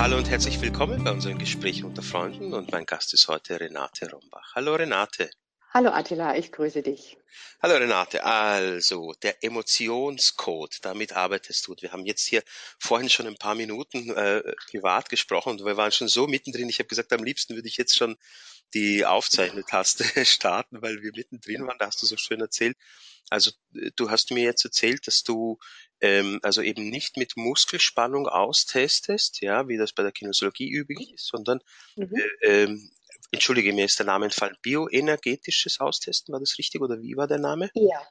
Hallo und herzlich willkommen bei unserem Gespräch unter Freunden und mein Gast ist heute Renate Rombach. Hallo Renate. Hallo Attila, ich grüße dich. Hallo Renate, also der Emotionscode, damit arbeitest du. Wir haben jetzt hier vorhin schon ein paar Minuten äh, privat gesprochen und wir waren schon so mittendrin. Ich habe gesagt, am liebsten würde ich jetzt schon die Aufzeichnetaste starten, weil wir mittendrin waren. Da hast du so schön erzählt. Also du hast mir jetzt erzählt, dass du ähm, also eben nicht mit Muskelspannung austestest, ja, wie das bei der Kinesiologie üblich ist, sondern mhm. äh, ähm, entschuldige mir ist der Name entfallen, bioenergetisches Austesten, war das richtig oder wie war der Name? Ja,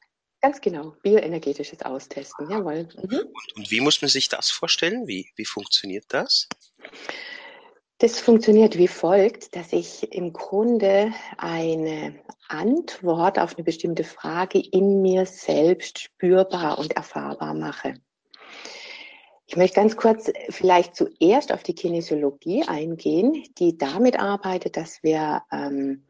ganz genau, bioenergetisches Austesten, jawohl. Mhm. Und, und, wie muss man sich das vorstellen? Wie, wie funktioniert das? Das funktioniert wie folgt, dass ich im Grunde eine Antwort auf eine bestimmte Frage in mir selbst spürbar und erfahrbar mache. Ich möchte ganz kurz vielleicht zuerst auf die Kinesiologie eingehen, die damit arbeitet, dass wir ähm,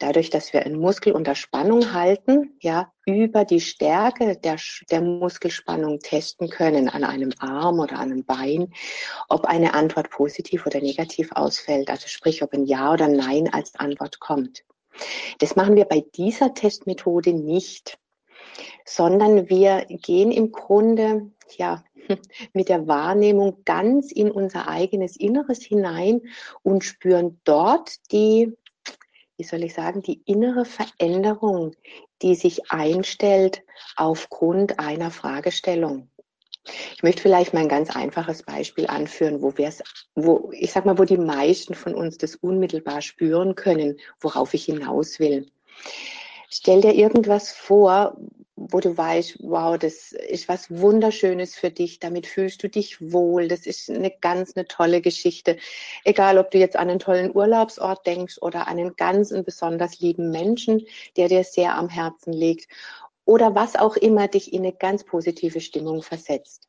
dadurch, dass wir einen Muskel unter Spannung halten, ja, über die Stärke der, der Muskelspannung testen können an einem Arm oder an einem Bein, ob eine Antwort positiv oder negativ ausfällt. Also sprich, ob ein Ja oder Nein als Antwort kommt. Das machen wir bei dieser Testmethode nicht, sondern wir gehen im Grunde, ja, mit der Wahrnehmung ganz in unser eigenes Inneres hinein und spüren dort die, wie soll ich sagen, die innere Veränderung, die sich einstellt aufgrund einer Fragestellung. Ich möchte vielleicht mal ein ganz einfaches Beispiel anführen, wo wir es, wo, ich sag mal, wo die meisten von uns das unmittelbar spüren können, worauf ich hinaus will. Stell dir irgendwas vor, wo du weißt, wow, das ist was Wunderschönes für dich, damit fühlst du dich wohl, das ist eine ganz eine tolle Geschichte. Egal, ob du jetzt an einen tollen Urlaubsort denkst oder an einen ganz und besonders lieben Menschen, der dir sehr am Herzen liegt oder was auch immer dich in eine ganz positive Stimmung versetzt.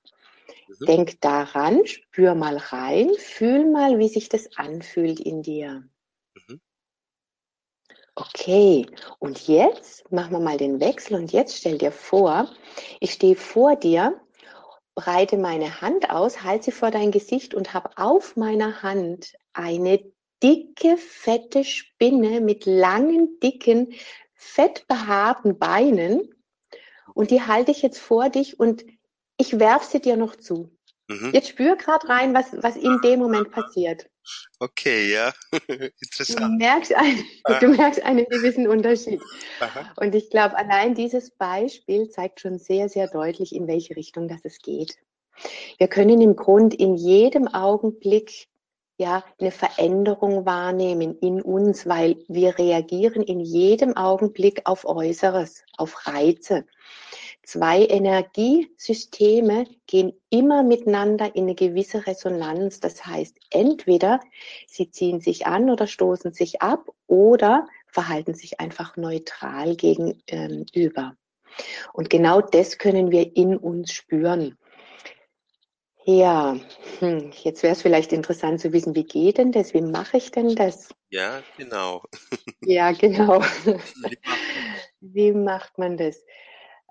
Mhm. Denk daran, spür mal rein, fühl mal, wie sich das anfühlt in dir. Mhm. Okay, und jetzt machen wir mal den Wechsel und jetzt stell dir vor, ich stehe vor dir, breite meine Hand aus, halte sie vor dein Gesicht und habe auf meiner Hand eine dicke, fette Spinne mit langen, dicken, fettbehaarten Beinen und die halte ich jetzt vor dich und ich werfe sie dir noch zu. Mhm. Jetzt spür gerade rein, was, was in dem Moment passiert. Okay, ja, interessant. Du merkst, ein, du merkst einen gewissen Unterschied. Aha. Und ich glaube, allein dieses Beispiel zeigt schon sehr, sehr deutlich, in welche Richtung das es geht. Wir können im Grund in jedem Augenblick ja eine Veränderung wahrnehmen in uns, weil wir reagieren in jedem Augenblick auf Äußeres, auf Reize. Zwei Energiesysteme gehen immer miteinander in eine gewisse Resonanz. Das heißt, entweder sie ziehen sich an oder stoßen sich ab oder verhalten sich einfach neutral gegenüber. Und genau das können wir in uns spüren. Ja, hm, jetzt wäre es vielleicht interessant zu wissen, wie geht denn das? Wie mache ich denn das? Ja, genau. ja, genau. Wie macht man das?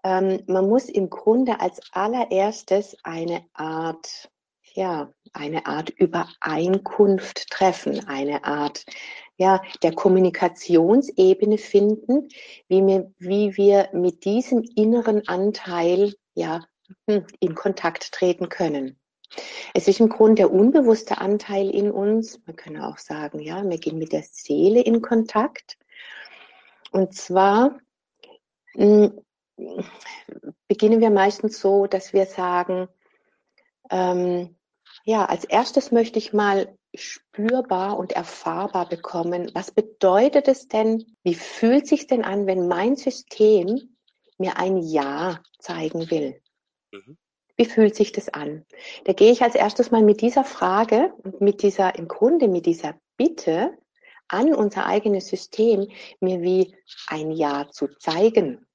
Ähm, man muss im Grunde als allererstes eine Art, ja, eine Art Übereinkunft treffen, eine Art, ja, der Kommunikationsebene finden, wie wir, wie wir mit diesem inneren Anteil, ja, hm, in Kontakt treten können. Es ist im Grunde der unbewusste Anteil in uns. Man kann auch sagen, ja, wir gehen mit der Seele in Kontakt. Und zwar hm, beginnen wir meistens so, dass wir sagen, ähm, ja, als erstes möchte ich mal spürbar und erfahrbar bekommen, was bedeutet es denn, wie fühlt sich denn an, wenn mein System mir ein Ja zeigen will? Mhm. Wie fühlt sich das an? Da gehe ich als erstes mal mit dieser Frage und mit dieser, im Grunde mit dieser Bitte an unser eigenes System, mir wie ein Ja zu zeigen.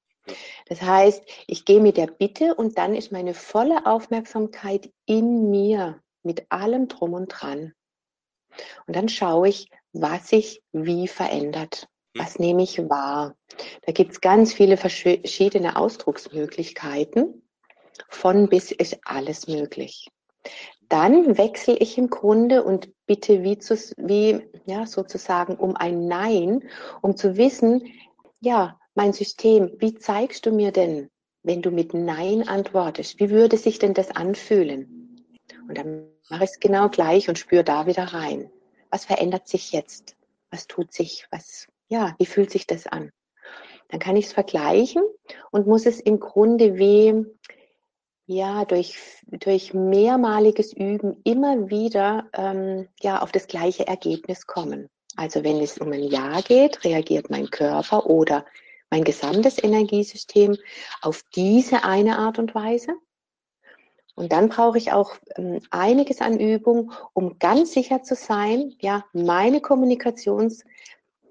Das heißt, ich gehe mit der Bitte und dann ist meine volle Aufmerksamkeit in mir mit allem drum und dran. Und dann schaue ich, was sich wie verändert. Hm. Was nehme ich wahr? Da gibt es ganz viele verschiedene Ausdrucksmöglichkeiten. Von bis ist alles möglich. dann wechsle ich im Grunde und bitte wie, zu, wie ja, sozusagen um ein Nein, um zu wissen, ja, mein System, wie zeigst du mir denn, wenn du mit Nein antwortest, wie würde sich denn das anfühlen? Und dann mache ich es genau gleich und spüre da wieder rein. Was verändert sich jetzt? Was tut sich? Was, ja, wie fühlt sich das an? Dann kann ich es vergleichen und muss es im Grunde wie, ja, durch, durch mehrmaliges Üben immer wieder ähm, ja, auf das gleiche Ergebnis kommen. Also wenn es um ein Ja geht, reagiert mein Körper oder mein gesamtes Energiesystem auf diese eine Art und Weise. Und dann brauche ich auch ähm, einiges an Übung, um ganz sicher zu sein, ja, meine Kommunikations,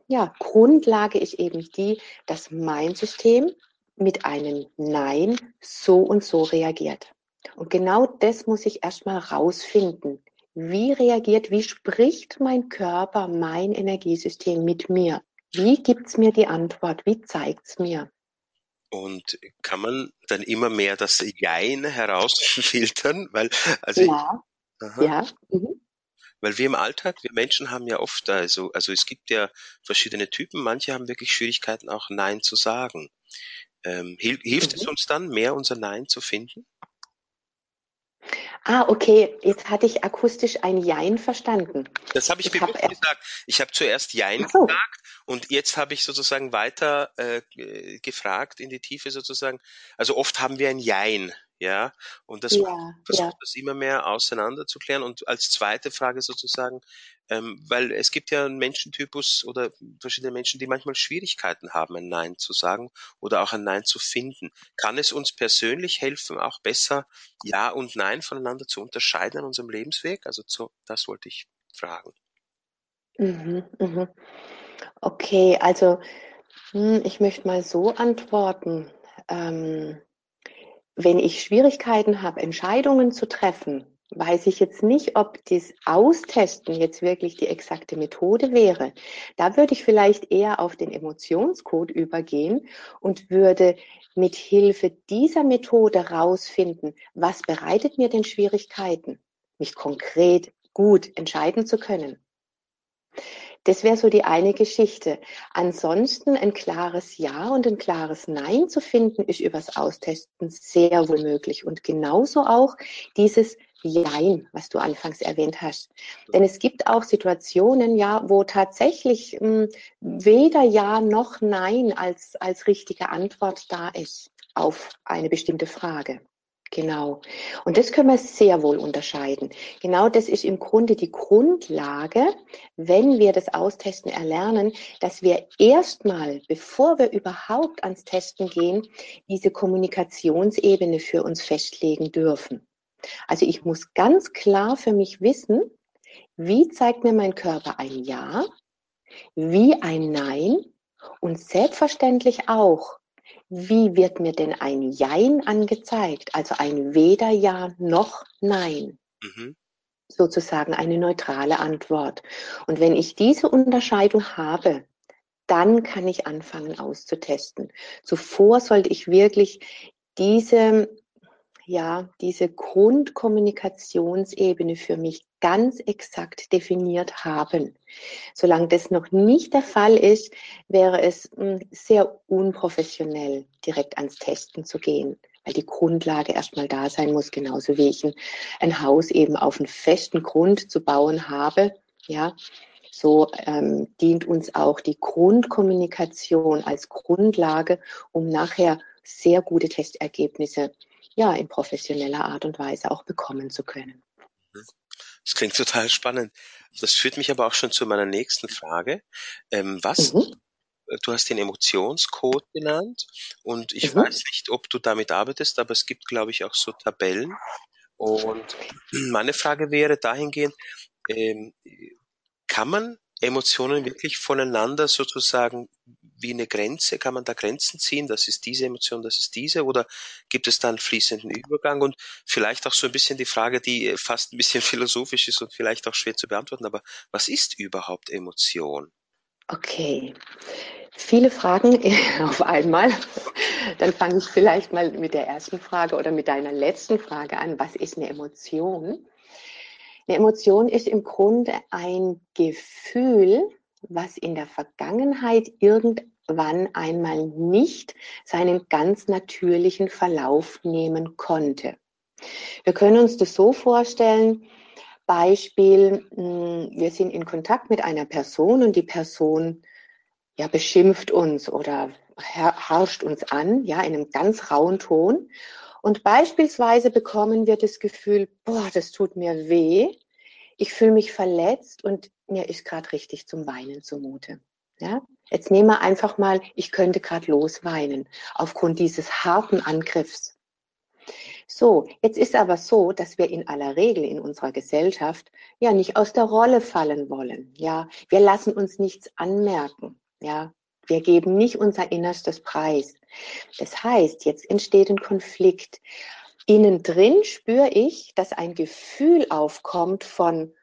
ja, Grundlage ist eben die, dass mein System mit einem Nein so und so reagiert. Und genau das muss ich erstmal rausfinden. Wie reagiert, wie spricht mein Körper, mein Energiesystem mit mir? Wie gibt es mir die Antwort? Wie zeigt es mir? Und kann man dann immer mehr das Jein herausfiltern? Weil, also ja, ich, ja. Mhm. Weil wir im Alltag, wir Menschen haben ja oft, also, also es gibt ja verschiedene Typen, manche haben wirklich Schwierigkeiten, auch Nein zu sagen. Ähm, hilf, hilft mhm. es uns dann, mehr unser Nein zu finden? Ah, okay. Jetzt hatte ich akustisch ein Jein verstanden. Das habe ich, ich bewusst hab, gesagt. Ich habe zuerst Jein so. gesagt und jetzt habe ich sozusagen weiter äh, gefragt in die Tiefe sozusagen. Also oft haben wir ein Jein ja, und das ja, versucht ja. das immer mehr auseinanderzuklären. Und als zweite Frage sozusagen, ähm, weil es gibt ja einen Menschentypus oder verschiedene Menschen, die manchmal Schwierigkeiten haben, ein Nein zu sagen oder auch ein Nein zu finden. Kann es uns persönlich helfen, auch besser Ja und Nein voneinander zu unterscheiden an unserem Lebensweg? Also zu, das wollte ich fragen. Mhm, mhm. Okay, also hm, ich möchte mal so antworten. Ähm, wenn ich Schwierigkeiten habe, Entscheidungen zu treffen, weiß ich jetzt nicht, ob das Austesten jetzt wirklich die exakte Methode wäre. Da würde ich vielleicht eher auf den Emotionscode übergehen und würde mit Hilfe dieser Methode rausfinden, was bereitet mir denn Schwierigkeiten, mich konkret gut entscheiden zu können. Das wäre so die eine Geschichte. Ansonsten ein klares Ja und ein klares Nein zu finden, ist übers Austesten sehr wohl möglich. Und genauso auch dieses Jein, was du anfangs erwähnt hast. Denn es gibt auch Situationen, ja, wo tatsächlich mh, hm, weder Ja noch Nein als, als richtige Antwort da ist auf eine bestimmte Frage. Genau. Und das können wir sehr wohl unterscheiden. Genau das ist im Grunde die Grundlage, wenn wir das Austesten erlernen, dass wir erstmal, bevor wir überhaupt ans Testen gehen, diese Kommunikationsebene für uns festlegen dürfen. Also ich muss ganz klar für mich wissen, wie zeigt mir mein Körper ein Ja, wie ein Nein und selbstverständlich auch, wie wird mir denn ein Jein angezeigt? Also ein weder Ja noch Nein. Mhm. Sozusagen eine neutrale Antwort. Und wenn ich diese Unterscheidung habe, dann kann ich anfangen auszutesten. Zuvor sollte ich wirklich diese ja, diese Grundkommunikationsebene für mich ganz exakt definiert haben. Solange das noch nicht der Fall ist, wäre es hm, sehr unprofessionell, direkt ans Testen zu gehen, weil die Grundlage erstmal da sein muss, genauso wie ich ein, Haus eben auf einen festen Grund zu bauen habe. Ja, so ähm, dient uns auch die Grundkommunikation als Grundlage, um nachher sehr gute Testergebnisse ja, in professioneller Art und Weise auch bekommen zu können. Das klingt total spannend. Das führt mich aber auch schon zu meiner nächsten Frage. Ähm, was, mhm. du hast den Emotionscode genannt und ich mhm. weiß nicht, ob du damit arbeitest, aber es gibt, glaube ich, auch so Tabellen. Und meine Frage wäre dahingehend, ähm, kann man Emotionen wirklich voneinander sozusagen wie eine Grenze? Kann man da Grenzen ziehen? Das ist diese Emotion, das ist diese? Oder gibt es da einen fließenden Übergang? Und vielleicht auch so ein bisschen die Frage, die fast ein bisschen philosophisch ist und vielleicht auch schwer zu beantworten, aber was ist überhaupt Emotion? Okay. Viele Fragen auf einmal. Dann fange ich vielleicht mal mit der ersten Frage oder mit deiner letzten Frage an. Was ist eine Emotion? Eine Emotion ist im Grunde ein Gefühl, was in der Vergangenheit irgendwann einmal nicht seinen ganz natürlichen Verlauf nehmen konnte. Wir können uns das so vorstellen, Beispiel, hm, wir sind in Kontakt mit einer Person und die Person ja, beschimpft uns oder harscht uns an, ja, in einem ganz rauen Ton. Und beispielsweise bekommen wir das Gefühl, boah, das tut mir weh, ich fühle mich verletzt und mir ist gerade richtig zum Weinen zumute. Ja? Jetzt nehmen wir einfach mal, ich könnte gerade losweinen aufgrund dieses harten Angriffs. So, jetzt ist aber so, dass wir in aller Regel in unserer Gesellschaft ja nicht aus der Rolle fallen wollen. Ja, wir lassen uns nichts anmerken. Ja, wir geben nicht unser Innerstes preis. Das heißt, jetzt entsteht ein Konflikt. Innen drin spüre ich, dass ein Gefühl aufkommt von,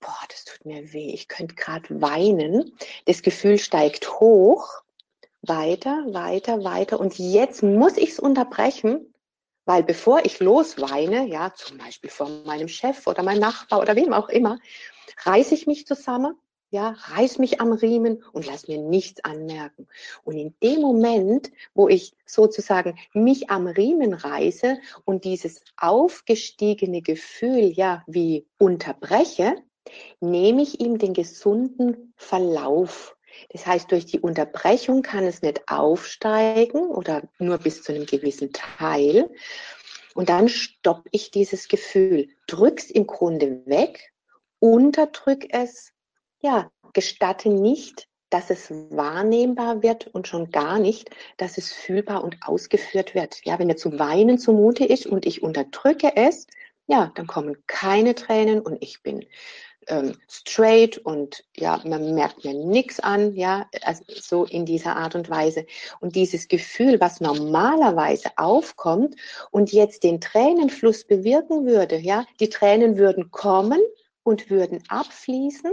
boah, das tut mir weh, ich könnte gerade weinen. Das Gefühl steigt hoch, weiter, weiter, weiter. Und jetzt muss ich es unterbrechen, weil bevor ich losweine, ja, zum Beispiel vor meinem Chef oder meinem Nachbar oder wem auch immer, reiße ich mich zusammen, ja, reiß mich am Riemen und lass mir nichts anmerken. Und in dem Moment, wo ich sozusagen mich am Riemen reiße und dieses aufgestiegene Gefühl, ja, wie unterbreche, nehme ich ihm den gesunden Verlauf das heißt, durch die Unterbrechung kann es nicht aufsteigen oder nur bis zu einem gewissen Teil. Und dann stoppe ich dieses Gefühl, drück's im Grunde weg, unterdrück es, ja, gestatte nicht, dass es wahrnehmbar wird und schon gar nicht, dass es fühlbar und ausgeführt wird. Ja, wenn mir zu weinen zumute ist und ich unterdrücke es, ja, dann kommen keine Tränen und ich bin ähm, straight und ja, man merkt mir nichts an, ja, also so in dieser Art und Weise. Und dieses Gefühl, was normalerweise aufkommt und jetzt den Tränenfluss bewirken würde, ja, die Tränen würden kommen und würden abfließen.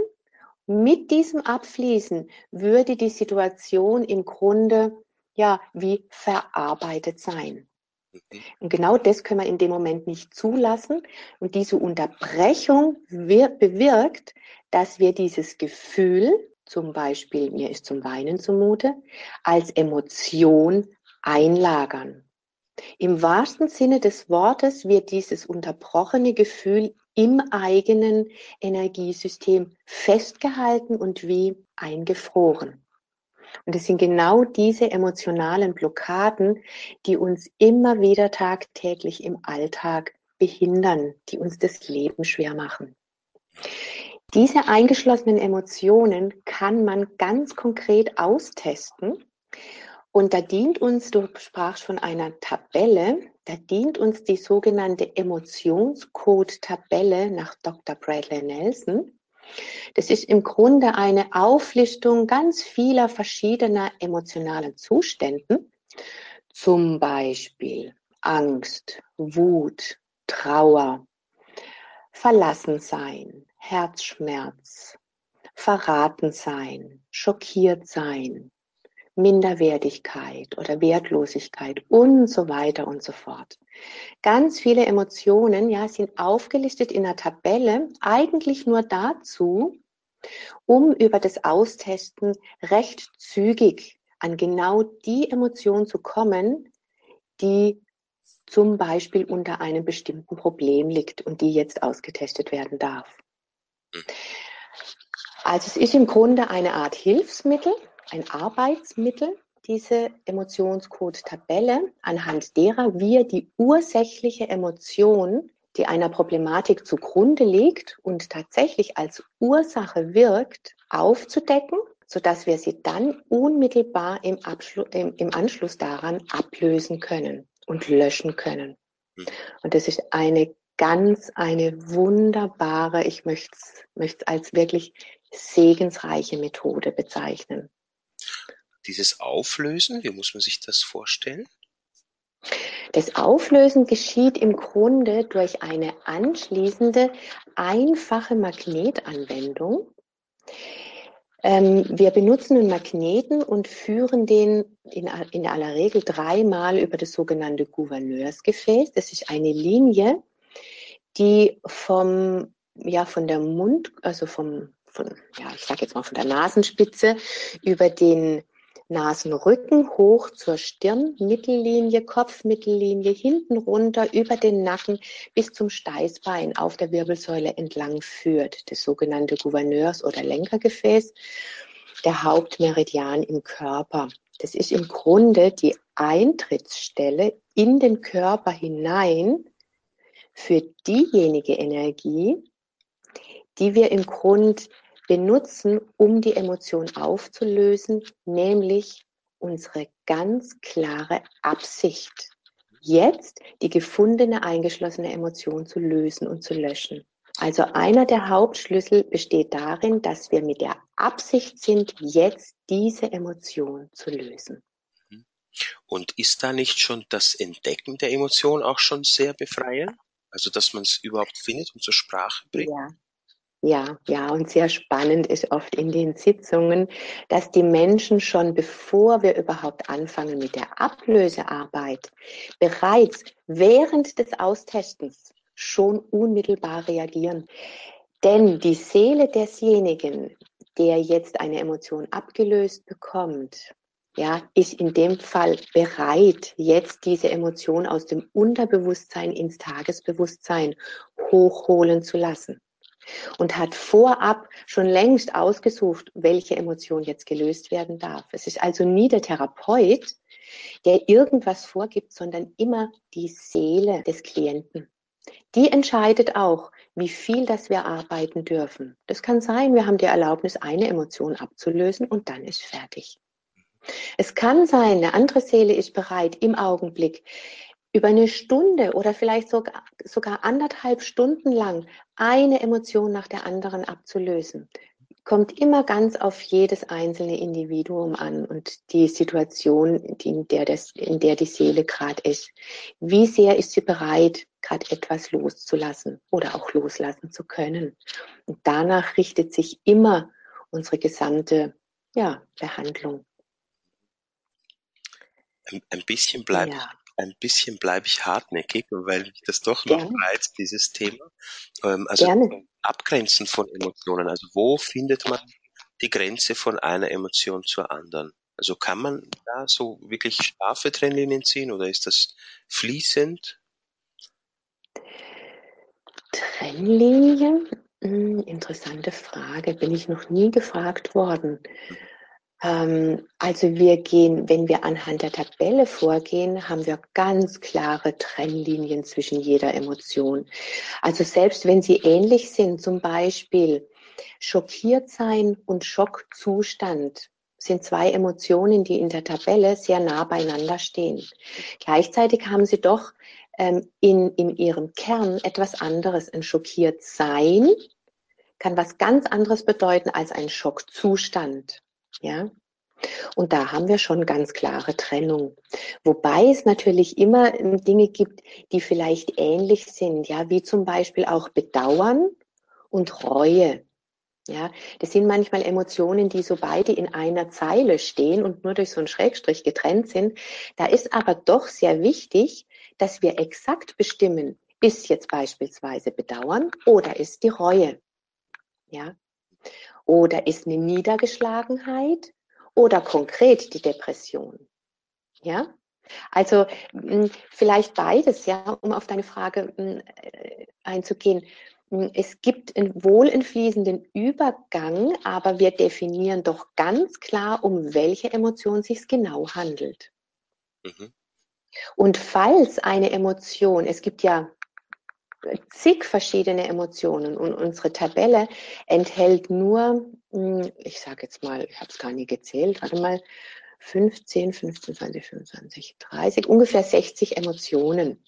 Mit diesem Abfließen würde die Situation im Grunde ja wie verarbeitet sein. Mhm. Und genau das können wir in dem Moment nicht zulassen. Und diese Unterbrechung bewirkt, dass wir dieses Gefühl, zum Beispiel mir ist zum Weinen zumute, als Emotion einlagern. Im wahrsten Sinne des Wortes wird dieses unterbrochene Gefühl im eigenen Energiesystem festgehalten und wie eingefroren. Und es sind genau diese emotionalen Blockaden, die uns immer wieder tagtäglich im Alltag behindern, die uns das Leben schwer machen. Diese eingeschlossenen Emotionen kann man ganz konkret austesten. Und da dient uns, du sprachst von einer Tabelle, da dient uns die sogenannte Emotionscode-Tabelle nach Dr. Bradley Nelson. Das ist im Grunde eine Auflistung ganz vieler verschiedener emotionalen Zuständen, zum Beispiel Angst, Wut, Trauer, Verlassensein, Herzschmerz, verraten sein, schockiert sein, Minderwertigkeit oder Wertlosigkeit und so weiter und so fort. Ganz viele Emotionen, ja, sind aufgelistet in einer Tabelle, eigentlich nur dazu, um über das Austesten recht zügig an genau die Emotion zu kommen, die zum Beispiel unter einem bestimmten Problem liegt und die jetzt ausgetestet werden darf. Hm. Also es ist im Grunde eine Art Hilfsmittel, ein Arbeitsmittel, diese Emotionscode-Tabelle, anhand derer wir die ursächliche Emotion, die einer Problematik zugrunde liegt und tatsächlich als Ursache wirkt, aufzudecken, sodass wir sie dann unmittelbar im, Abschluss, im, im Anschluss daran ablösen können und löschen können. Hm. Und das ist eine ganz, eine wunderbare, ich möchte es als wirklich segensreiche Methode bezeichnen dieses Auflösen, wie muss man sich das vorstellen? Das Auflösen geschieht im Grunde durch eine anschließende einfache Magnetanwendung. Ähm, wir benutzen einen Magneten und führen den in, in aller Regel dreimal über das sogenannte Gouverneursgefäß. Das ist eine Linie, die vom ja, von der Mund, also vom, von, ja, ich sage jetzt mal von der Nasenspitze über den Nasenrücken hoch zur Stirn, Mittellinie, Kopfmittellinie, hinten runter über den Nacken bis zum Steißbein auf der Wirbelsäule entlang führt, das sogenannte Gouverneurs- oder Lenkergefäß, der Hauptmeridian im Körper. Das ist im Grunde die Eintrittsstelle in den Körper hinein für diejenige Energie, die wir im Grund benutzen, um die Emotion aufzulösen, nämlich unsere ganz klare Absicht, jetzt die gefundene, eingeschlossene Emotion zu lösen und zu löschen. Also einer der Hauptschlüssel besteht darin, dass wir mit der Absicht sind, jetzt diese Emotion zu lösen. Und ist da nicht schon das Entdecken der Emotion auch schon sehr befreiend? Also, dass man es überhaupt findet und zur Sprache bringt? Ja, ja, ja, und sehr spannend ist oft in den Sitzungen, dass die Menschen schon bevor wir überhaupt anfangen mit der Ablösearbeit, bereits während des Austestens schon unmittelbar reagieren. Denn die Seele desjenigen, der jetzt eine Emotion abgelöst bekommt, ja, ist in dem Fall bereit, jetzt diese Emotion aus dem Unterbewusstsein ins Tagesbewusstsein hochholen zu lassen und hat vorab schon längst ausgesucht, welche Emotion jetzt gelöst werden darf. Es ist also nie der Therapeut, der irgendwas vorgibt, sondern immer die Seele des Klienten. Die entscheidet auch, wie viel das wir arbeiten dürfen. Das kann sein, wir haben die Erlaubnis, eine Emotion abzulösen und dann ist fertig. Es kann sein, eine andere Seele ist bereit, im Augenblick über eine Stunde oder vielleicht sogar, sogar anderthalb Stunden lang eine Emotion nach der anderen abzulösen. Kommt immer ganz auf jedes einzelne Individuum an und die Situation, in der, das, in der die Seele gerade ist. Wie sehr ist sie bereit, gerade etwas loszulassen oder auch loslassen zu können? Und danach richtet sich immer unsere gesamte ja, Behandlung. Ein, ein bisschen bleibt ja ein bisschen bleibe ich hartnäckig, weil mich das doch noch Gerne. reizt, dieses Thema. Ähm, also Gerne. Abgrenzen von Emotionen. Also wo findet man die Grenze von einer Emotion zur anderen? Also kann man da so wirklich scharfe Trennlinien ziehen oder ist das fließend? Trennlinien? Hm, interessante Frage. Bin ich noch nie gefragt worden. Ähm, also wir gehen, wenn wir anhand der Tabelle vorgehen, haben wir ganz klare Trennlinien zwischen jeder Emotion. Also selbst wenn sie ähnlich sind, zum Beispiel schockiert sein und Schockzustand sind zwei Emotionen, die in der Tabelle sehr nah beieinander stehen. Gleichzeitig haben sie doch ähm, in, in ihrem Kern etwas anderes. Ein schockiert sein kann was ganz anderes bedeuten als ein Schockzustand. Ja. Und da haben wir schon ganz klare Trennung. Wobei es natürlich immer ähm, Dinge gibt, die vielleicht ähnlich sind, ja, wie zum Beispiel auch Bedauern und Reue. Ja, das sind manchmal Emotionen, die so beide in einer Zeile stehen und nur durch so einen Schrägstrich getrennt sind. Da ist aber doch sehr wichtig, dass wir exakt bestimmen, ist jetzt beispielsweise Bedauern oder ist die Reue. Ja, oder ist eine Niedergeschlagenheit oder konkret die Depression. Ja? Also hm, vielleicht beides, ja, um auf deine Frage hm, äh, einzugehen. Hm, es gibt einen wohlentfließenden Übergang, aber wir definieren doch ganz klar, um welche Emotion sich genau handelt. Mhm. Und falls eine Emotion, es gibt ja zig verschiedene Emotionen und unsere Tabelle enthält nur, hm, ich sage jetzt mal, ich habe es gar nie gezählt, warte mal, 15, 15, 20, 25, 30, ungefähr 60 Emotionen.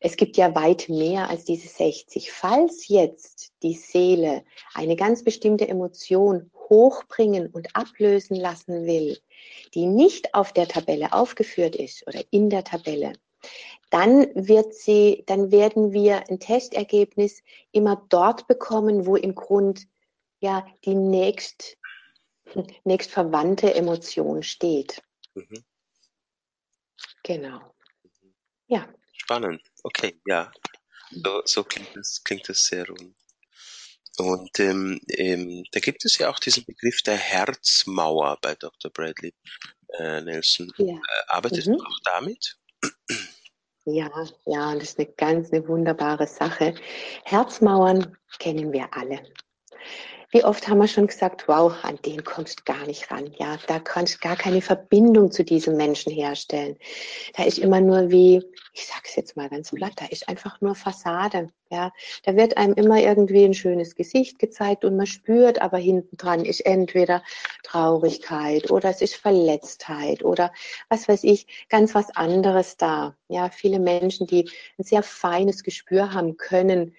Es gibt ja weit mehr als diese 60. Falls jetzt die Seele eine ganz bestimmte Emotion hochbringen und ablösen lassen will, die nicht auf der Tabelle aufgeführt ist oder in der Tabelle, dann wird sie, dann werden wir ein Testergebnis immer dort bekommen, wo im Grund ja die nächst, nächst verwandte Emotion steht. Mhm. Genau. Ja. Spannend. Okay, ja. So, so klingt es klingt das sehr rund. Und ähm, ähm, da gibt es ja auch diesen Begriff der Herzmauer bei Dr. Bradley äh, Nelson. Ja. Äh, arbeitest mhm. du auch damit? Ja, ja, das ist eine ganz eine wunderbare Sache. Herzmauern kennen wir alle. Wie oft haben wir schon gesagt, wow, an den kommst gar nicht ran. Ja, da kannst gar keine Verbindung zu diesem Menschen herstellen. Da ist immer nur wie, ich sag's jetzt mal ganz platt, da ist einfach nur Fassade. Ja, da wird einem immer irgendwie ein schönes Gesicht gezeigt und man spürt, aber hinten dran ist entweder Traurigkeit oder es ist Verletztheit oder was weiß ich, ganz was anderes da. Ja, viele Menschen, die ein sehr feines Gespür haben können,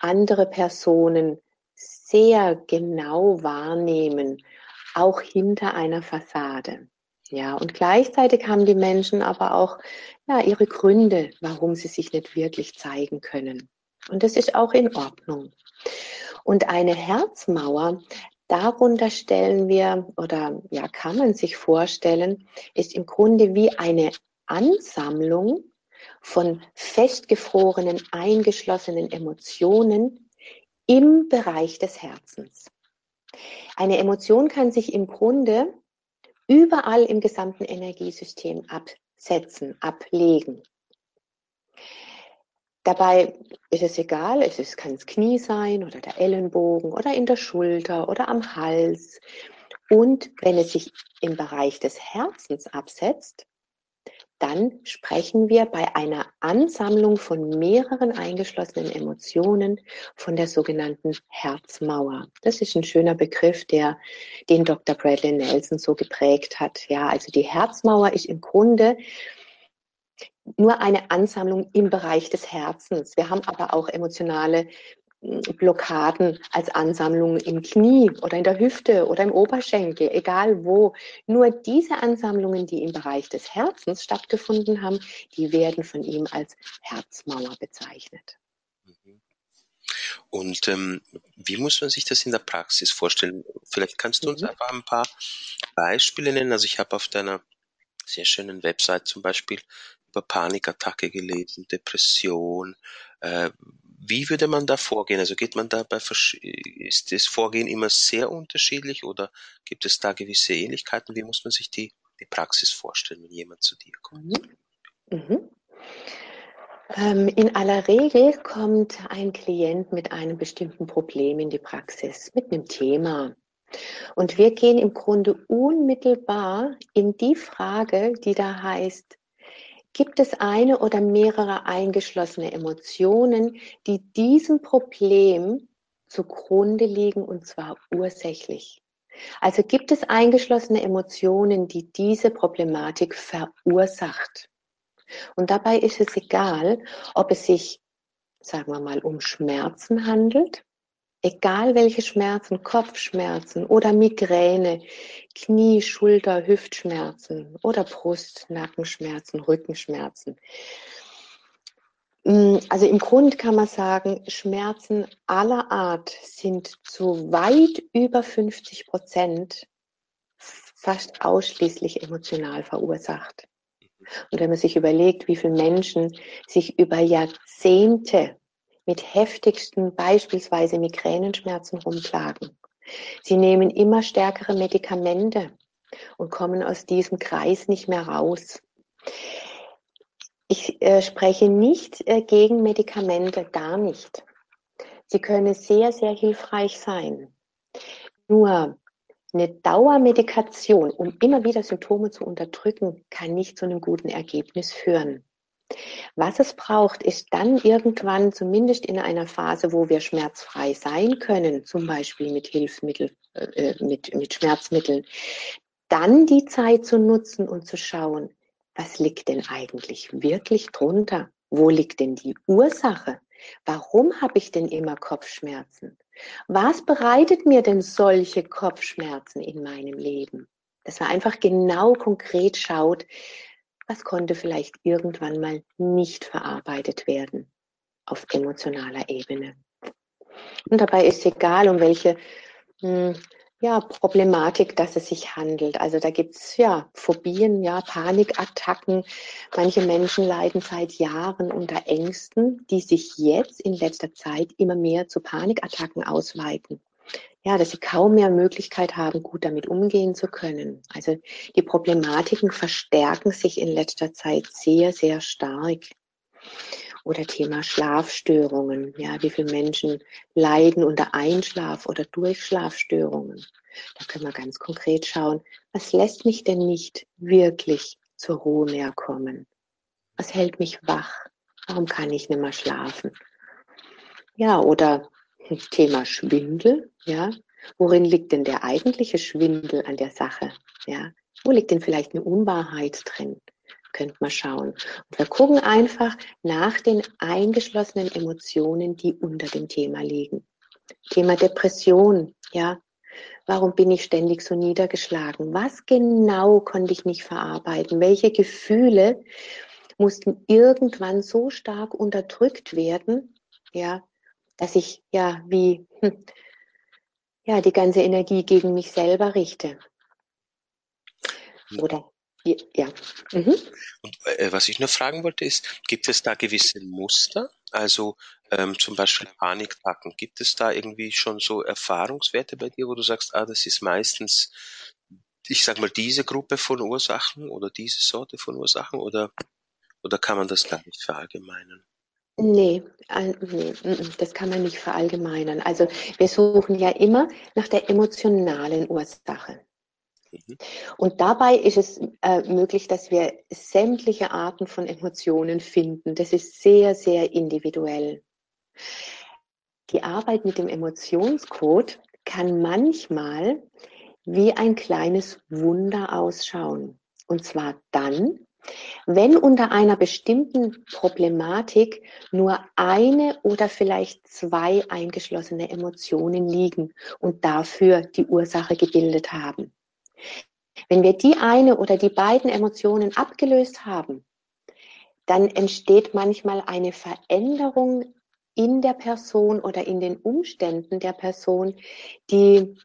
andere Personen sehr genau wahrnehmen, auch hinter einer Fassade. Ja, und gleichzeitig haben die Menschen aber auch ja, ihre Gründe, warum sie sich nicht wirklich zeigen können. Und das ist auch in Ordnung. Und eine Herzmauer, darunter stellen wir, oder ja, kann man sich vorstellen, ist im Grunde wie eine Ansammlung von festgefrorenen, eingeschlossenen Emotionen, im Bereich des Herzens. Eine Emotion kann sich im Grunde überall im gesamten Energiesystem absetzen, ablegen. Dabei ist es egal, es kann das Knie sein oder der Ellenbogen oder in der Schulter oder am Hals. Und wenn es sich im Bereich des Herzens absetzt, dann sprechen wir bei einer Ansammlung von mehreren eingeschlossenen Emotionen von der sogenannten Herzmauer. Das ist ein schöner Begriff, der den Dr. Bradley Nelson so geprägt hat. Ja, also die Herzmauer ist im Grunde nur eine Ansammlung im Bereich des Herzens. Wir haben aber auch emotionale Blockaden als Ansammlung im Knie oder in der Hüfte oder im Oberschenkel, egal wo. Nur diese Ansammlungen, die im Bereich des Herzens stattgefunden haben, die werden von ihm als Herzmauer bezeichnet. Und ähm, wie muss man sich das in der Praxis vorstellen? Vielleicht kannst du uns mhm. einfach ein paar Beispiele nennen. Also ich habe auf deiner sehr schönen Website zum Beispiel über Panikattacke gelesen, Depression, äh, wie würde man da vorgehen? Also geht man da bei, ist das Vorgehen immer sehr unterschiedlich oder gibt es da gewisse Ähnlichkeiten? Wie muss man sich die, die Praxis vorstellen, wenn jemand zu dir kommt? Mhm. Mhm. Ähm, in aller Regel kommt ein Klient mit einem bestimmten Problem in die Praxis, mit einem Thema. Und wir gehen im Grunde unmittelbar in die Frage, die da heißt, Gibt es eine oder mehrere eingeschlossene Emotionen, die diesem Problem zugrunde liegen und zwar ursächlich? Also gibt es eingeschlossene Emotionen, die diese Problematik verursacht? Und dabei ist es egal, ob es sich, sagen wir mal, um Schmerzen handelt Egal welche Schmerzen, Kopfschmerzen oder Migräne, Knie, Schulter, Hüftschmerzen oder Brust, Nackenschmerzen, Rückenschmerzen. Mm, also im Grund kann man sagen, Schmerzen aller Art sind zu weit über 50 Prozent fast ausschließlich emotional verursacht. Und wenn man sich überlegt, wie viele Menschen sich über Jahrzehnte mit heftigsten beispielsweise Migränenschmerzen rumplagen. Sie nehmen immer stärkere Medikamente und kommen aus diesem Kreis nicht mehr raus. Ich äh, spreche nicht äh, gegen Medikamente, gar nicht. Sie können sehr, sehr hilfreich sein. Nur eine Dauermedikation, um immer wieder Symptome zu unterdrücken, kann nicht zu einem guten Ergebnis führen. Was es braucht, ist dann irgendwann, zumindest in einer Phase, wo wir schmerzfrei sein können, zum Beispiel mit Hilfsmittel, äh, mit, mit Schmerzmitteln, dann die Zeit zu nutzen und zu schauen, was liegt denn eigentlich wirklich drunter? Wo liegt denn die Ursache? Warum habe ich denn immer Kopfschmerzen? Was bereitet mir denn solche Kopfschmerzen in meinem Leben? Dass man einfach genau konkret schaut, was konnte vielleicht irgendwann mal nicht verarbeitet werden auf emotionaler Ebene. Und dabei ist egal, um welche, hm, ja, Problematik, dass es sich handelt. Also da gibt's ja Phobien, ja, Panikattacken. Manche Menschen leiden seit Jahren unter Ängsten, die sich jetzt in letzter Zeit immer mehr zu Panikattacken ausweiten. Ja, dass sie kaum mehr Möglichkeit haben, gut damit umgehen zu können. Also die Problematiken verstärken sich in letzter Zeit sehr, sehr stark. Oder Thema Schlafstörungen. Ja, wie viele Menschen leiden unter Einschlaf- oder Durchschlafstörungen? Da können wir ganz konkret schauen, was lässt mich denn nicht wirklich zur Ruhe mehr kommen? Was hält mich wach? Warum kann ich nicht mehr schlafen? Ja, oder Thema Schwindel, ja. Worin liegt denn der eigentliche Schwindel an der Sache? Ja, wo liegt denn vielleicht eine Unwahrheit drin? könnt mal schauen. Und wir gucken einfach nach den eingeschlossenen Emotionen, die unter dem Thema liegen. Thema Depression, ja. Warum bin ich ständig so niedergeschlagen? Was genau konnte ich nicht verarbeiten? Welche Gefühle mussten irgendwann so stark unterdrückt werden, ja, dass ich ja wie hm, ja die ganze Energie gegen mich selber richte. Oder ja. Mhm. Und äh, was ich nur fragen wollte ist, gibt es da gewisse Muster? Also ähm, zum Beispiel Panikpacken. Gibt es da irgendwie schon so Erfahrungswerte bei dir, wo du sagst, ah, das ist meistens, ich sag mal, diese Gruppe von Ursachen oder diese Sorte von Ursachen oder, oder kann man das gar nicht verallgemeinern? Nee, das kann man nicht verallgemeinern. Also wir suchen ja immer nach der emotionalen Ursache. Mhm. Und dabei ist es äh, möglich, dass wir sämtliche Arten von Emotionen finden. Das ist sehr, sehr individuell. Die Arbeit mit dem Emotionscode kann manchmal wie ein kleines Wunder ausschauen. Und zwar dann, wenn unter einer bestimmten Problematik nur eine oder vielleicht zwei eingeschlossene Emotionen liegen und dafür die Ursache gebildet haben. Wenn wir die eine oder die beiden Emotionen abgelöst haben, dann entsteht manchmal eine Veränderung in der Person oder in den Umständen der Person, die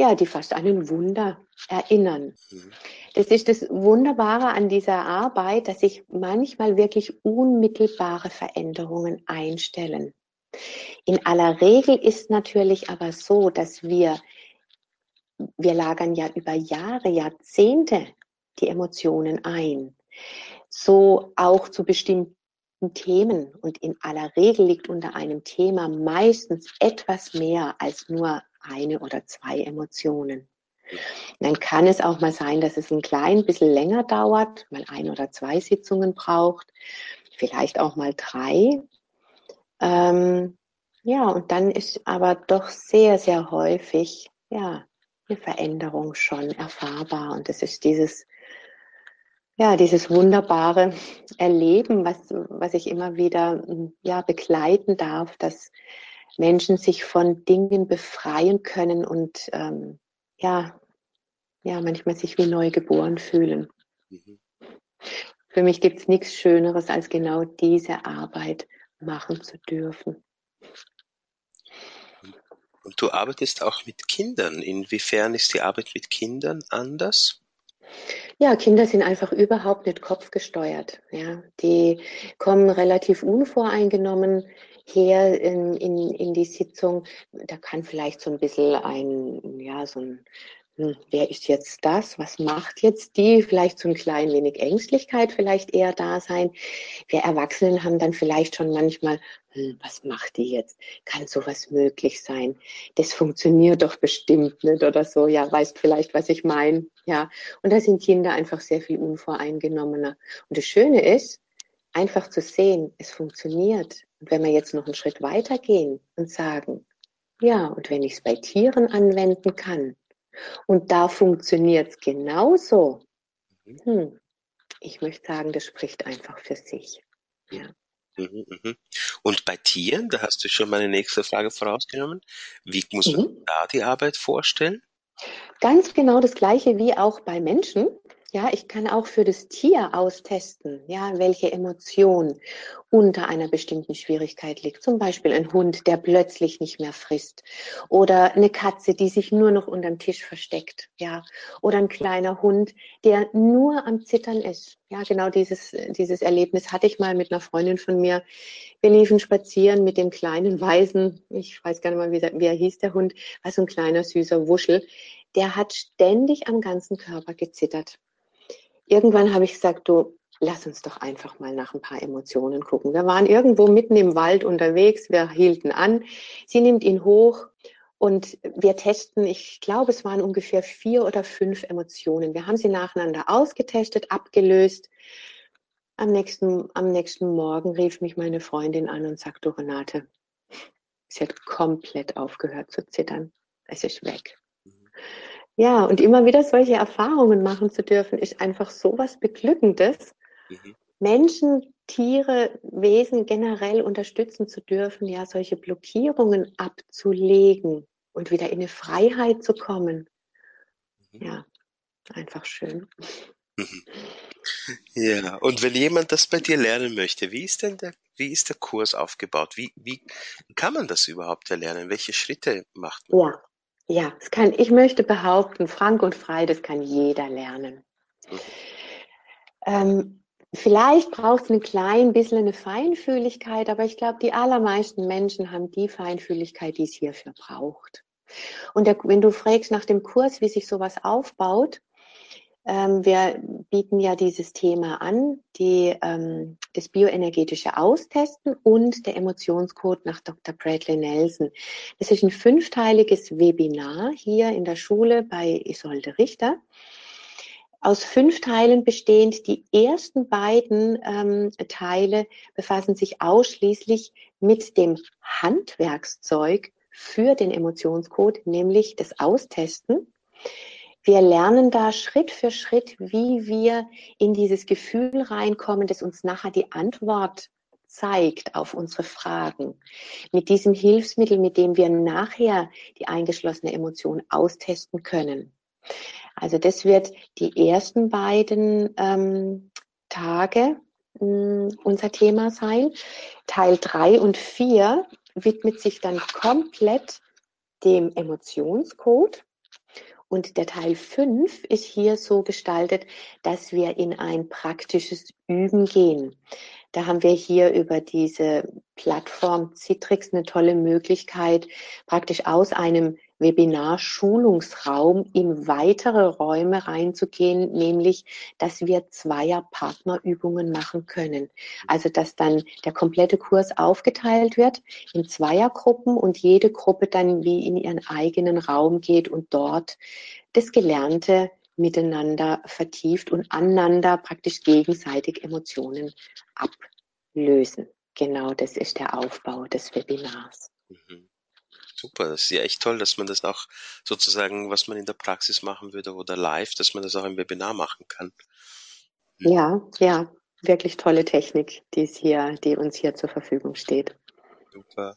ja, die fast an ein Wunder erinnern. Mhm. Das ist das Wunderbare an dieser Arbeit, dass sich manchmal wirklich unmittelbare Veränderungen einstellen. In aller Regel ist natürlich aber so, dass wir wir lagern ja über Jahre, Jahrzehnte die Emotionen ein. So auch zu bestimmten Themen. Und in aller Regel liegt unter einem Thema meistens etwas mehr als nur eine oder zwei Emotionen. dann kann es auch mal sein, dass es ein klein bisschen länger dauert, mal ein oder zwei Sitzungen braucht, vielleicht auch mal drei. Ähm, ja, und dann ist aber doch sehr, sehr häufig, ja, eine Veränderung schon erfahrbar. Und es ist dieses, ja, dieses wunderbare Erleben, was, was ich immer wieder ja, begleiten darf, dass Menschen sich von Dingen befreien können und ähm, ja, ja, manchmal sich wie neu geboren fühlen. Mhm. Für mich gibt es nichts Schöneres, als genau diese Arbeit machen zu dürfen. Und du arbeitest auch mit Kindern. Inwiefern ist die Arbeit mit Kindern anders? Ja, Kinder sind einfach überhaupt nicht kopfgesteuert. Ja, die kommen relativ unvoreingenommen her in, in, in die Sitzung. Da kann vielleicht so ein bisschen ein, ja, so ein hm, wer ist jetzt das? Was macht jetzt die? Vielleicht so ein klein wenig Ängstlichkeit vielleicht eher da sein. Wir Erwachsenen haben dann vielleicht schon manchmal, hm, was macht die jetzt? Kann sowas möglich sein? Das funktioniert doch bestimmt nicht oder so. Ja, weißt vielleicht, was ich meine. Ja. Und da sind Kinder einfach sehr viel unvoreingenommener. Und das Schöne ist, einfach zu sehen, es funktioniert. Und wenn wir jetzt noch einen Schritt weiter gehen und sagen, ja, und wenn ich es bei Tieren anwenden kann, und da funktioniert es genauso. Mhm. Hm. Ich möchte sagen, das spricht einfach für sich. Ja. Mhm, mhm. Und bei Tieren, da hast du schon meine nächste Frage vorausgenommen. Wie muss man mhm. da die Arbeit vorstellen? Ganz genau das gleiche wie auch bei Menschen. Ja, ich kann auch für das Tier austesten, ja, welche Emotion unter einer bestimmten Schwierigkeit liegt. Zum Beispiel ein Hund, der plötzlich nicht mehr frisst. Oder eine Katze, die sich nur noch unterm Tisch versteckt, ja. Oder ein kleiner Hund, der nur am Zittern ist. Ja, genau dieses, dieses Erlebnis hatte ich mal mit einer Freundin von mir. Wir liefen spazieren mit dem kleinen Weißen, ich weiß gar nicht mal, wie, wie er hieß, der Hund, war so ein kleiner, süßer Wuschel. Der hat ständig am ganzen Körper gezittert irgendwann habe ich gesagt, du, lass uns doch einfach mal nach ein paar Emotionen gucken. Wir waren irgendwo mitten im Wald unterwegs, wir hielten an. Sie nimmt ihn hoch und wir testen, ich glaube, es waren ungefähr vier oder fünf Emotionen. Wir haben sie nacheinander ausgetestet, abgelöst. Am nächsten, am nächsten Morgen rief mich meine Freundin an und sagte, Renate, sie hat komplett aufgehört zu zittern. Es ist weg. Ja, und immer wieder solche Erfahrungen machen zu dürfen, ist einfach so was Beglückendes. Mhm. Menschen, Tiere, Wesen generell unterstützen zu dürfen, ja, solche Blockierungen abzulegen und wieder in eine Freiheit zu kommen. Mhm. Ja, einfach schön. Mhm. Ja, und wenn jemand das bei dir lernen möchte, wie ist denn der, wie ist der Kurs aufgebaut? Wie, wie kann man das überhaupt erlernen? Welche Schritte macht man? Ja, ja, es kann, ich möchte behaupten, frank und frei, das kann jeder lernen. Ähm, vielleicht braucht es ein klein bisschen eine Feinfühligkeit, aber ich glaube, die allermeisten Menschen haben die Feinfühligkeit, die es hierfür braucht. Und der, wenn du fragst nach dem Kurs, wie sich sowas aufbaut, ähm, wir bieten ja dieses Thema an, die, ähm, das bioenergetische Austesten und der Emotionscode nach Dr. Bradley Nelson. Das ist ein fünfteiliges Webinar hier in der Schule bei Isolde Richter. Aus fünf Teilen bestehend. Die ersten beiden ähm, Teile befassen sich ausschließlich mit dem Handwerkszeug für den Emotionscode, nämlich das Austesten. Wir lernen da Schritt für Schritt, wie wir in dieses Gefühl reinkommen, das uns nachher die Antwort zeigt auf unsere Fragen. Mit diesem Hilfsmittel, mit dem wir nachher die eingeschlossene Emotion austesten können. Also das wird die ersten beiden ähm, Tage mh, hm, unser Thema sein. Teil drei und vier widmet sich dann komplett dem Emotionscode. Und der Teil 5 ist hier so gestaltet, dass wir in ein praktisches Üben gehen. Da haben wir hier über diese Plattform Citrix eine tolle Möglichkeit, praktisch aus einem Webinar-Schulungsraum in weitere Räume reinzugehen, nämlich, dass wir Zweier-Partnerübungen machen können. Also, dass dann der komplette Kurs aufgeteilt wird in Zweiergruppen und jede Gruppe dann wie in ihren eigenen Raum geht und dort das Gelernte miteinander vertieft und aneinander praktisch gegenseitig Emotionen ablösen. Genau das ist der Aufbau des Webinars. Mhm. Super, das ist ja echt toll, dass man das auch sozusagen, was man in der Praxis machen würde oder live, dass man das auch im Webinar machen kann. Mhm. Ja, ja, wirklich tolle Technik, die es hier, die uns hier zur Verfügung steht. Super.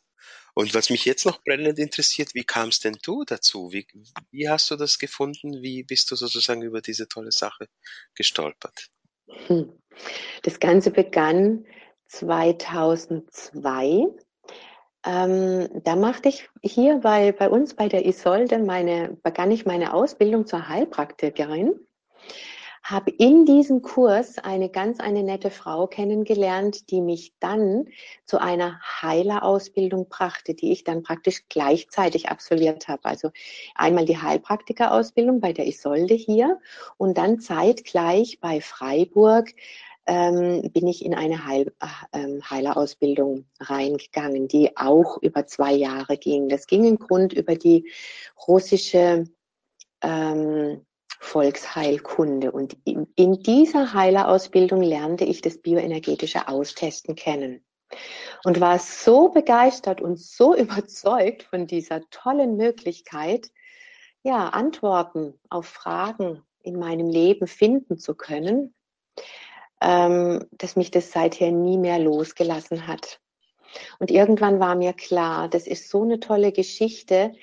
Und was mich jetzt noch brennend interessiert, wie kamst denn du dazu? Wie, wie hast du das gefunden? Wie bist du sozusagen über diese tolle Sache gestolpert? Hm. Das Ganze begann 2002. Ähm, da machte ich hier bei, bei uns bei der Isolde meine, begann ich meine Ausbildung zur Heilpraktikerin habe in diesem Kurs eine ganz eine nette Frau kennengelernt, die mich dann zu einer Heilerausbildung brachte, die ich dann praktisch gleichzeitig absolviert habe. Also einmal die Heilpraktikerausbildung bei der Isolde hier und dann zeitgleich bei Freiburg ähm, bin ich in eine Heil, äh, Heilerausbildung reingegangen, die auch über zwei Jahre ging. Das ging im Grund über die russische ähm, Volksheilkunde. Und in dieser Heilerausbildung lernte ich das bioenergetische Austesten kennen und war so begeistert und so überzeugt von dieser tollen Möglichkeit, ja, Antworten auf Fragen in meinem Leben finden zu können, ähm, dass mich das seither nie mehr losgelassen hat. Und irgendwann war mir klar, das ist so eine tolle Geschichte,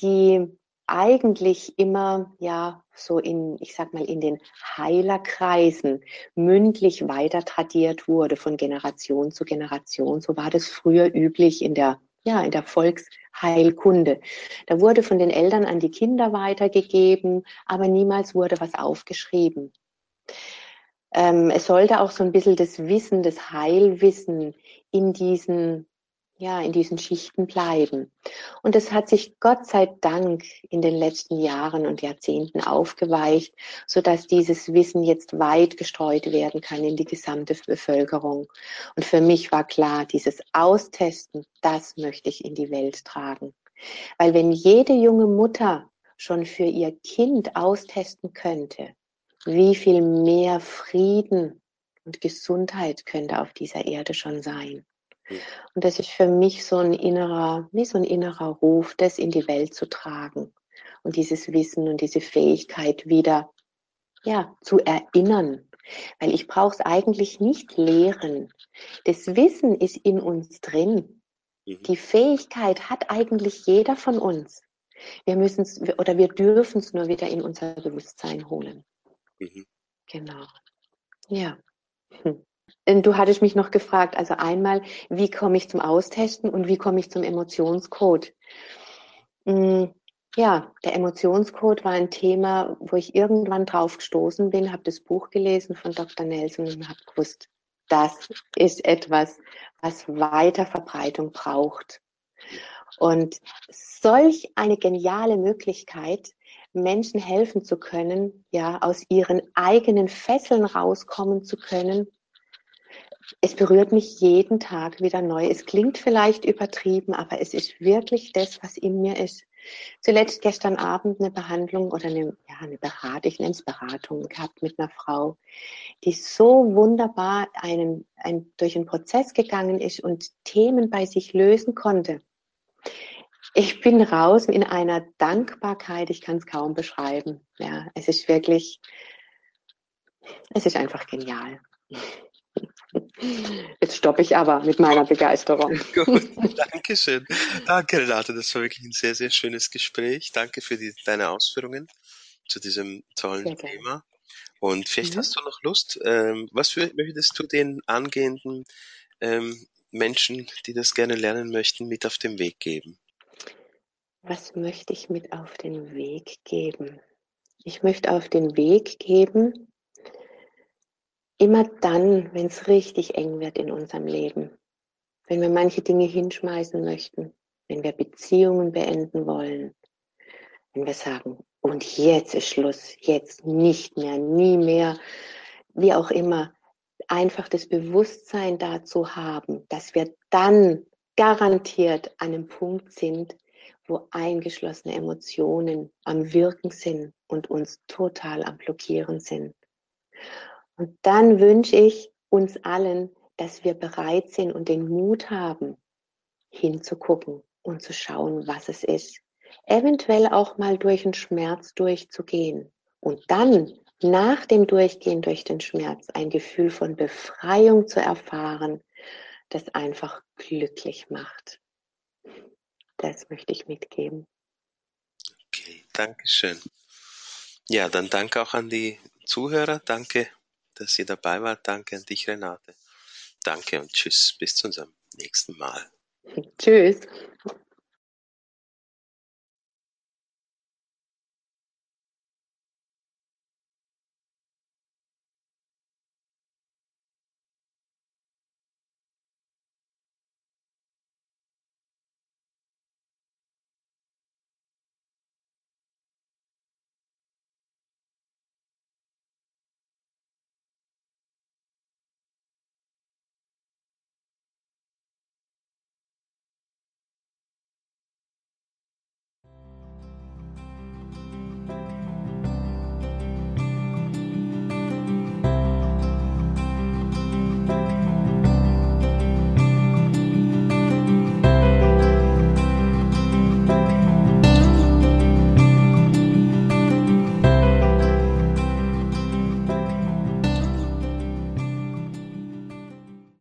die eigentlich immer, ja, so in, ich sag mal, in den Heilerkreisen mündlich weiter tradiert wurde von Generation zu Generation. So war das früher üblich in der, ja, in der Volksheilkunde. Da wurde von den Eltern an die Kinder weitergegeben, aber niemals wurde was aufgeschrieben. Ähm, es sollte auch so ein bisschen das Wissen, das Heilwissen in diesen ja, in diesen Schichten bleiben. Und es hat sich Gott sei Dank in den letzten Jahren und Jahrzehnten aufgeweicht, so dass dieses Wissen jetzt weit gestreut werden kann in die gesamte Bevölkerung. Und für mich war klar, dieses Austesten, das möchte ich in die Welt tragen. Weil wenn jede junge Mutter schon für ihr Kind austesten könnte, wie viel mehr Frieden und Gesundheit könnte auf dieser Erde schon sein. Und das ist für mich so ein innerer, wie so ein innerer Ruf, das in die Welt zu tragen und dieses Wissen und diese Fähigkeit wieder ja, zu erinnern. Weil ich brauche es eigentlich nicht lehren. Das Wissen ist in uns drin. Mhm. Die Fähigkeit hat eigentlich jeder von uns. Wir müssen es oder wir dürfen es nur wieder in unser Bewusstsein holen. Mhm. Genau. Ja. Hm. Du hattest mich noch gefragt, also einmal, wie komme ich zum Austesten und wie komme ich zum Emotionscode? Hm, ja, der Emotionscode war ein Thema, wo ich irgendwann drauf gestoßen bin, habe das Buch gelesen von Dr. Nelson und habe gewusst, das ist etwas, was weiter Verbreitung braucht. Und solch eine geniale Möglichkeit, Menschen helfen zu können, ja, aus ihren eigenen Fesseln rauskommen zu können es berührt mich jeden Tag wieder neu. Es klingt vielleicht übertrieben, aber es ist wirklich das, was in mir ist. Zuletzt gestern Abend eine Behandlung oder eine, ja, eine Beratung, ich nenne es Beratung gehabt mit einer Frau, die so wunderbar einen, ein, durch einen Prozess gegangen ist und Themen bei sich lösen konnte. Ich bin raus in einer Dankbarkeit, ich kann es kaum beschreiben. Ja, es ist wirklich, es ist einfach genial. Jetzt stoppe ich aber mit meiner Begeisterung. Gut, danke schön. Danke, Renate. Das war wirklich ein sehr, sehr schönes Gespräch. Danke für die, deine Ausführungen zu diesem tollen Thema. Und vielleicht mhm. hast du noch Lust, ähm, was für, möchtest du den angehenden ähm, Menschen, die das gerne lernen möchten, mit auf den Weg geben? Was möchte ich mit auf den Weg geben? Ich möchte auf den Weg geben, immer dann, wenn es richtig eng wird in unserem Leben, wenn wir manche Dinge hinschmeißen möchten, wenn wir Beziehungen beenden wollen, wenn wir sagen, und jetzt ist Schluss, jetzt nicht mehr, nie mehr, wie auch immer, einfach das Bewusstsein dazu haben, dass wir dann garantiert an einem Punkt sind, wo eingeschlossene Emotionen am Wirken sind und uns total am Blockieren sind. Und dann wünsche ich uns allen, dass wir bereit sind und den Mut haben, hinzugucken und zu schauen, was es ist. Eventuell auch mal durch den Schmerz durchzugehen. Und dann nach dem Durchgehen durch den Schmerz ein Gefühl von Befreiung zu erfahren, das einfach glücklich macht. Das möchte ich mitgeben. Okay, danke schön. Ja, dann danke auch an die Zuhörer. Danke dass ihr dabei wart. Danke an dich, Renate. Danke und tschüss. Bis zu unserem nächsten Mal. Tschüss.